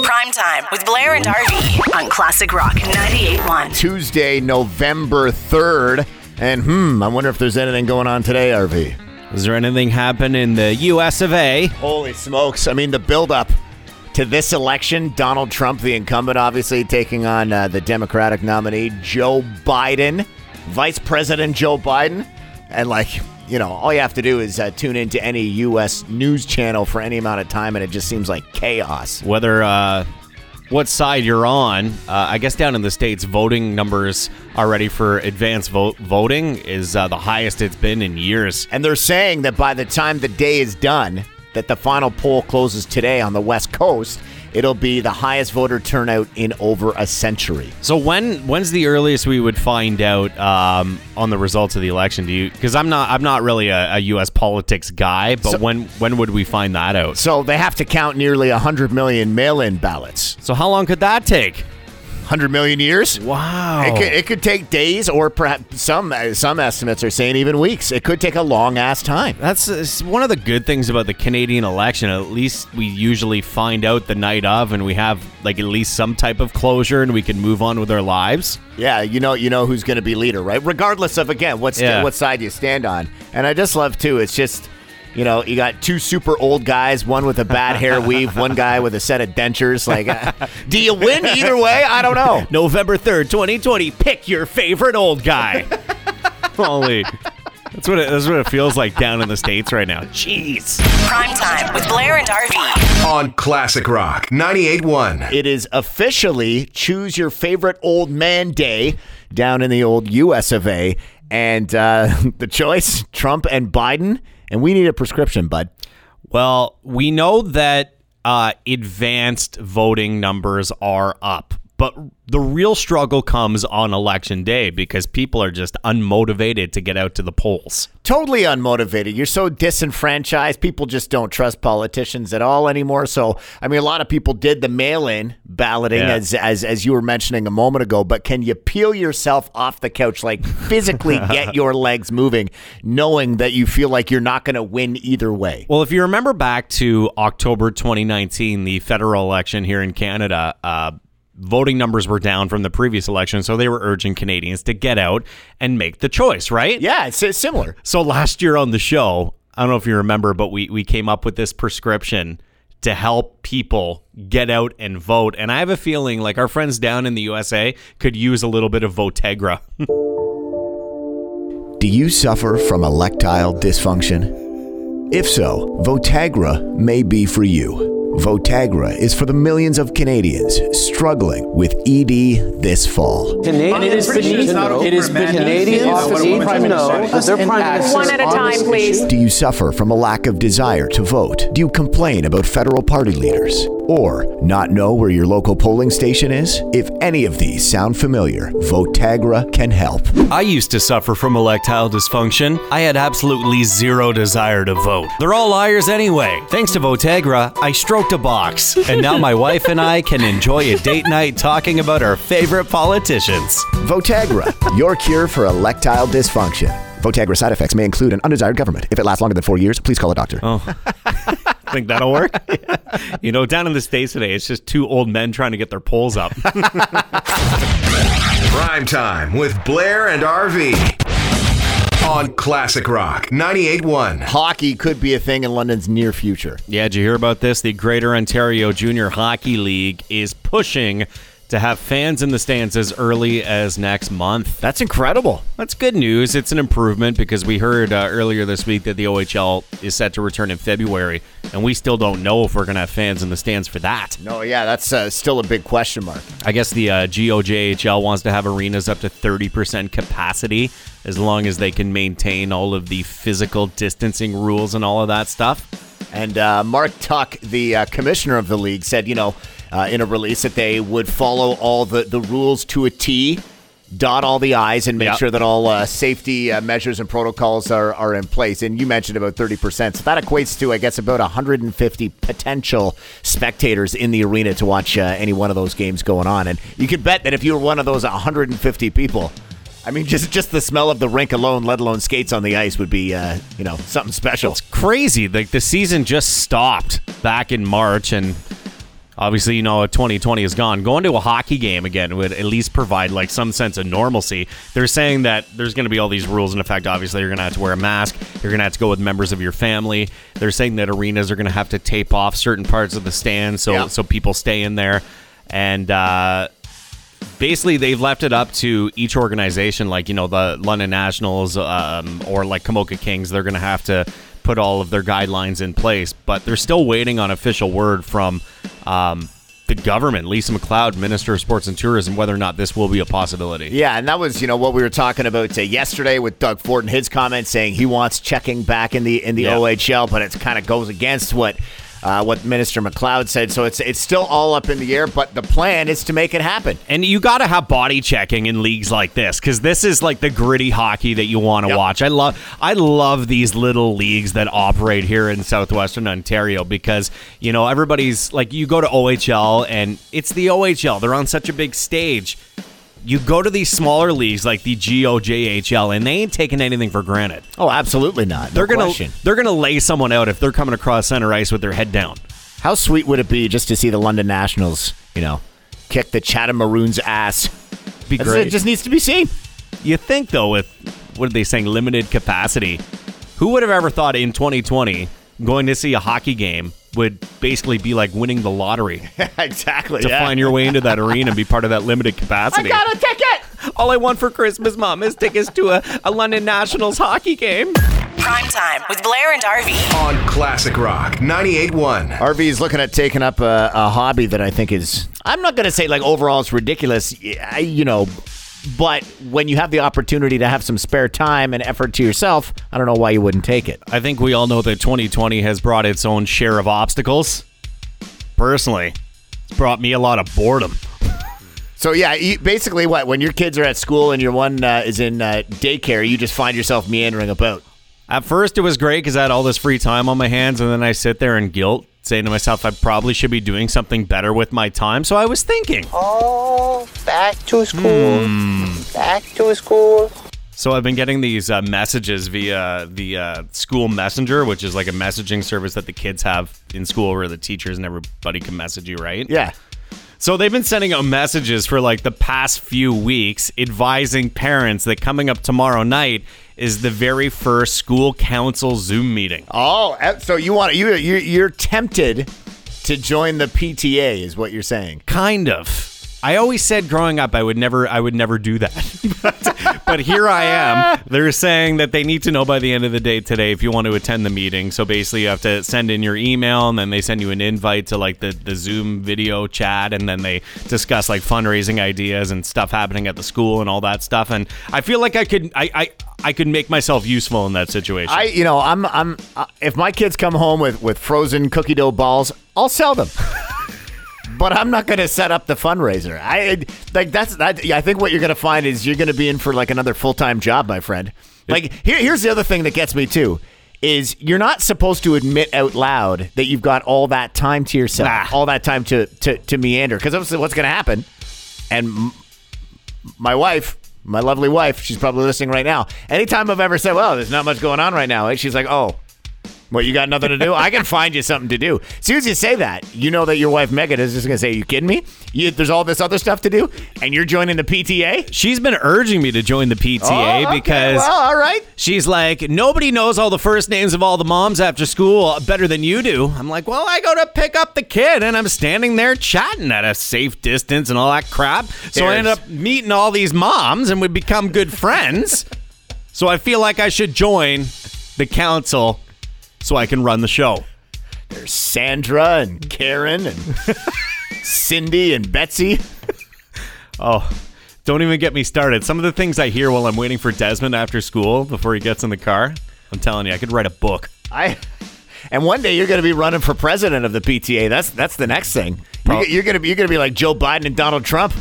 Prime time with Blair and RV on Classic Rock 98.1. Tuesday, November 3rd. And hmm, I wonder if there's anything going on today, RV. Is there anything happen in the U.S. of A? Holy smokes. I mean, the buildup to this election, Donald Trump, the incumbent, obviously taking on uh, the Democratic nominee, Joe Biden, Vice President Joe Biden. And, like, you know, all you have to do is uh, tune into any U.S. news channel for any amount of time, and it just seems like chaos. Whether uh, what side you're on, uh, I guess down in the states, voting numbers already for advance vote voting is uh, the highest it's been in years. And they're saying that by the time the day is done, that the final poll closes today on the West Coast, it'll be the highest voter turnout in over a century. So when when's the earliest we would find out um, on the results of the election? Do you? Because I'm not I'm not really a, a U.S. politics guy, but So- when when would we find that out? So they have to count nearly 100 million mail-in ballots. So how long could that take? 100 million years? Wow. It could, it could take days, or perhaps some some estimates are saying even weeks. It could take a long ass time. That's one of the good things about the Canadian election. At least we usually find out the night of, and we have like at least some type of closure, and we can move on with our lives. Yeah, you know, you know who's going to be leader, right? Regardless of again what st- Yeah. what side you stand on. And I just love too. It's just. You know, you got two super old guys, one with a bad hair weave, one guy with a set of dentures. Like, uh, do you win either way? I don't know. November third, 2020. Pick your favorite old guy. Holy. That's what it, that's what it feels like down in the states right now. Jeez. Prime time with Blair and RV. on Classic Rock 98.1. It is officially Choose Your Favorite Old Man Day down in the old US of A. And uh, the choice Trump and Biden. And we need a prescription, bud. Well, we know that uh, advanced voting numbers are up, but the real struggle comes on election day because people are just unmotivated to get out to the polls. Totally unmotivated. You're so disenfranchised. People just don't trust politicians at all anymore. So, I mean, a lot of people did the mail-in balloting, Yeah. as as as you were mentioning a moment ago. But can you peel yourself off the couch, like physically get your legs moving, knowing that you feel like you're not going to win either way? Well, if you remember back to October 2019, the federal election here in Canada, uh, voting numbers were down from the previous election, so they were urging Canadians to get out and make the choice, right? Yeah, it's, it's similar. So last year on the show, I don't know if you remember, but we, we came up with this prescription to help people get out and vote. And I have a feeling like our friends down in the USA could use a little bit of Votegra. Do you suffer from electile dysfunction? If so, Votagra may be for you. Votagra is for the millions of Canadians struggling with ED this fall. Canadian, it is beneath, it is Canadians beneath to know that their prime minister One at a time, please. Do you suffer from a lack of desire to vote? Do you complain about federal party leaders? Or not know where your local polling station is? If any of these sound familiar, Votagra can help. I used to suffer from electile dysfunction. I had absolutely zero desire to vote. They're all liars anyway. Thanks to Votegra, I stroked a box. And now my wife and I can enjoy a date night talking about our favorite politicians. Votagra, your cure for electile dysfunction. Votagra side effects may include an undesired government. If it lasts longer than four years, please call a doctor. Oh. Think that'll work? You know, down in the States today, it's just two old men trying to get their polls up. Prime time with Blair and RV on Classic Rock 98.1. Hockey could be a thing in London's near future. Yeah, did you hear about this? The Greater Ontario Junior Hockey League is pushing to have fans in the stands as early as next month. That's incredible. That's good news. It's an improvement because we heard uh, earlier this week that the OHL is set to return in February, and we still don't know if we're going to have fans in the stands for that. No, yeah, that's uh, still a big question mark. I guess the uh, GOJHL wants to have arenas up to 30% capacity as long as they can maintain all of the physical distancing rules and all of that stuff. And uh, Mark Tuck, the uh, commissioner of the league, said, you know, uh, in a release that they would follow all the, the rules to a T, dot all the I's, and make Yeah. sure that all uh, safety uh, measures and protocols are, are in place. And you mentioned about 30%. So that equates to, I guess, about 150 potential spectators in the arena to watch uh, any one of those games going on. And you can bet that if you were one of those 150 people, I mean, just just the smell of the rink alone, let alone skates on the ice, would be, uh, you know, something special. It's crazy. Like the season just stopped back in March and Obviously, you know, 2020 is gone. Going to a hockey game again would at least provide like some sense of normalcy. They're saying that there's going to be all these rules in effect. Obviously, you're going to have to wear a mask. You're going to have to go with members of your family. They're saying that arenas are going to have to tape off certain parts of the stand so Yeah. so people stay in there. And uh, basically, they've left it up to each organization, like you know the London Nationals um, or like Komoka Kings. They're going to have to put all of their guidelines in place, but they're still waiting on official word from um, the government, Lisa MacLeod, Minister of Sports and Tourism, whether or not this will be a possibility. Yeah, and that was you know what we were talking about uh, yesterday with Doug Ford and his comments saying he wants checking back in the in the Yeah. OHL, but it kind of goes against what uh, what Minister MacLeod said. So it's it's still all up in the air, but the plan is to make it happen. And you got to have body checking in leagues like this because this is like the gritty hockey that you want to Yep. watch. I love, I love these little leagues that operate here in southwestern Ontario because you know everybody's like you go to OHL and it's the OHL. They're on such a big stage. You go to these smaller leagues like the GOJHL and they ain't taking anything for granted. Oh, absolutely not. They're gonna question. they're gonna lay someone out if they're coming across center ice with their head down. How sweet would it be just to see the London Nationals, you know, kick the Chatham Maroons' ass? Be That's- great. It just needs to be seen. You think though, with what are they saying, limited capacity? Who would have ever thought in 2020 going to see a hockey game would basically be like winning the lottery exactly. to yeah. find your way into that arena and be part of that limited capacity? I got a ticket. All I want for Christmas, Mom, is tickets to a, a London Nationals hockey game. Prime time with Blair and RV On Classic Rock 98.1. RV is looking at taking up a, a hobby that I think is, I'm not going to say like overall it's ridiculous, I- you know, but when you have the opportunity to have some spare time and effort to yourself, I don't know why you wouldn't take it. I think we all know that 2020 has brought its own share of obstacles. Personally, it's brought me a lot of boredom. So yeah, you, basically what, when your kids are at school and your one uh, is in uh, daycare, you just find yourself meandering about. At first, it was great because I had all this free time on my hands, and then I sit there in guilt, saying to myself, I probably should be doing something better with my time. So I was thinking. Oh, back to school. Back to school. So I've been getting these uh, messages via the uh, school messenger, which is like a messaging service that the kids have in school where the teachers and everybody can message you, right? Yeah. So they've been sending out messages for like the past few weeks advising parents that coming up tomorrow night is the very first school council Zoom meeting. Oh, uh, so you want you you're, you're tempted to join the PTA is what you're saying. Kind of. I always said growing up I would never I would never do that. but, but here I am. They're saying that they need to know by the end of the day today if you want to attend the meeting. So basically you have to send in your email and then they send you an invite to like the, the Zoom video chat and then they discuss like fundraising ideas and stuff happening at the school and all that stuff. And I feel like I could I I, I could make myself useful in that situation. I, you know, I'm, I'm. Uh, if my kids come home with with frozen cookie dough balls, I'll sell them. but I'm not going to set up the fundraiser. I like that's that. I think what you're going to find is you're going to be in for like another full time job, my friend. Like here, here's the other thing that gets me too. Is you're not supposed to admit out loud that you've got all that time to yourself, Nah. all that time to to, to meander. Because obviously, what's going to happen? And m- my wife, my lovely wife, she's probably listening right now. Anytime I've ever said, "Well, there's not much going on right now," eh, she's like, "Oh, what? You got nothing to do? I can find you something to do." As soon as you say that, you know that your wife Megan is just gonna say, "You kidding me? You, there's all this other stuff to do, and you're joining the PTA." She's been urging me to join the PTA Oh, okay, because well, all right. She's like, nobody knows all the first names of all the moms after school better than you do. I'm like, well, I go to pick up the kid and I'm standing there chatting at a safe distance and all that crap. So I There's- end up meeting all these moms and we become good friends. so I feel like I should join the council so I can run the show. There's Sandra and Karen and Cindy and Betsy. Oh, don't even get me started. Some of the things I hear while I'm waiting for Desmond after school before he gets in the car, I'm telling you, I could write a book. I. And one day you're going to be running for president of the PTA. That's that's the next thing. You're, you're going to be you're going to be like Joe Biden and Donald Trump.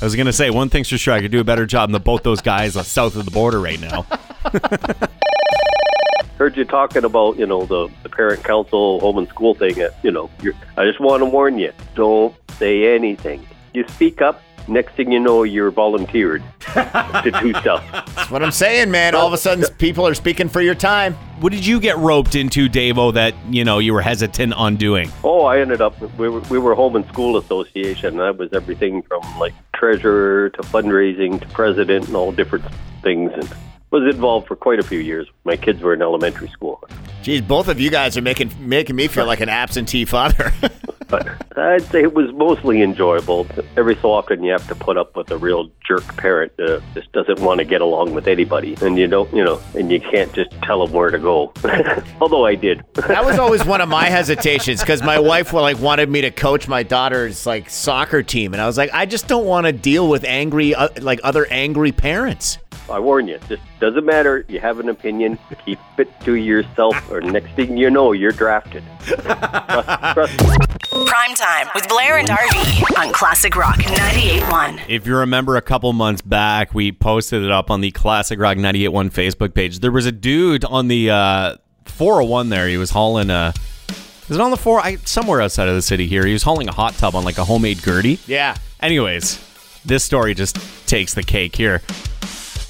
I was gonna say one thing's for sure. I could do a better job than both those guys uh, south of the border right now. heard you talking about you know the, the parent council home and school thing uh, you know you're, i just want to warn you don't say anything you speak up next thing you know you're volunteered to do stuff. That's what I'm saying, man. All of a sudden, people are speaking for your time. What did you get roped into, Davo, that, you know, you were hesitant on doing? Oh, I ended up we were we were home and school association. That was everything from like treasurer to fundraising to president and all different things, and was involved for quite a few years. My kids were in elementary school. Geez, both of you guys are making making me feel like an absentee father. I'd say it was mostly enjoyable. Every so often, you have to put up with a real jerk parent that just doesn't want to get along with anybody, and you don't, you know, and you can't just tell them where to go. Although I did. that was always one of my hesitations because my wife like wanted me to coach my daughter's like soccer team, and I was like, I just don't want to deal with angry uh, like other angry parents. I warn you, just doesn't matter. You have an opinion, keep it to yourself, or next thing you know, you're drafted. Trust, trust. Prime time with Blair and RV on Classic Rock 98.1. If you remember a couple months back, we posted it up on the Classic Rock 98.1 Facebook page. There was a dude on the uh, 401 there. He was hauling a. Is it on the four? I, somewhere outside of the city here. He was hauling a hot tub on like a homemade Gertie. Yeah. Anyways, this story just takes the cake here.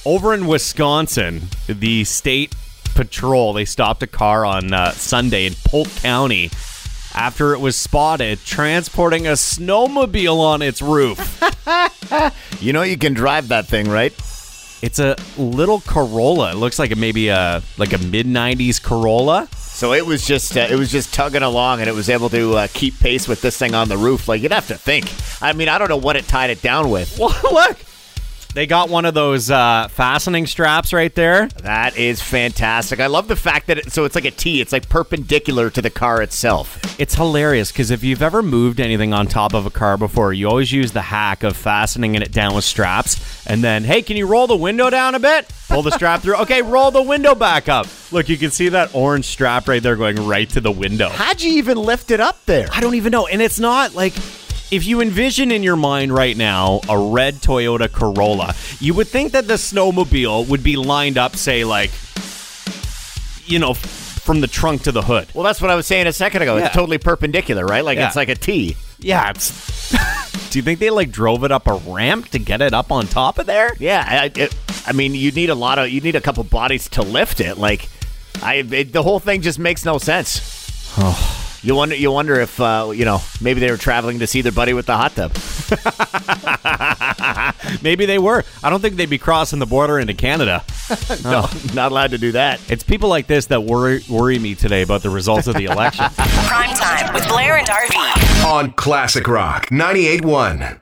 Over in Wisconsin, the state patrol they stopped a car on uh, Sunday in Polk County after it was spotted transporting a snowmobile on its roof. You know you can drive that thing, right? it's a little Corolla. It looks like it maybe a like a mid '90s Corolla. So it was just uh, it was just tugging along, and it was able to uh, keep pace with this thing on the roof. Like you'd have to think. I mean, I don't know what it tied it down with. Well, look, they got one of those uh, fastening straps right there. That is fantastic. I love the fact that it, so it's like a T. It's like perpendicular to the car itself. It's hilarious because if you've ever moved anything on top of a car before, you always use the hack of fastening it down with straps, and then, hey, can you roll the window down a bit? Pull the strap through. Okay, roll the window back up. Look, you can see that orange strap right there going right to the window. How'd you even lift it up there? I don't even know. And it's not like if you envision in your mind right now a red Toyota Corolla, you would think that the snowmobile would be lined up, say, like, you know, from the trunk to the hood. Well, that's what I was saying a second ago. Yeah. It's totally perpendicular, right? Like Yeah. it's like a T. Yeah, it's. Do you think they like drove it up a ramp to get it up on top of there? Yeah, I, it, I mean, you need a lot of you need a couple bodies to lift it. Like, I it, the whole thing just makes no sense. Oh. You wonder, you wonder if uh, you know maybe they were traveling to see their buddy with the hot tub. Maybe they were. I don't think they'd be crossing the border into Canada. No, not allowed to do that. It's people like this that worry worry me today about the results of the election. Prime time with Blair and RV. on Classic Rock 98.1.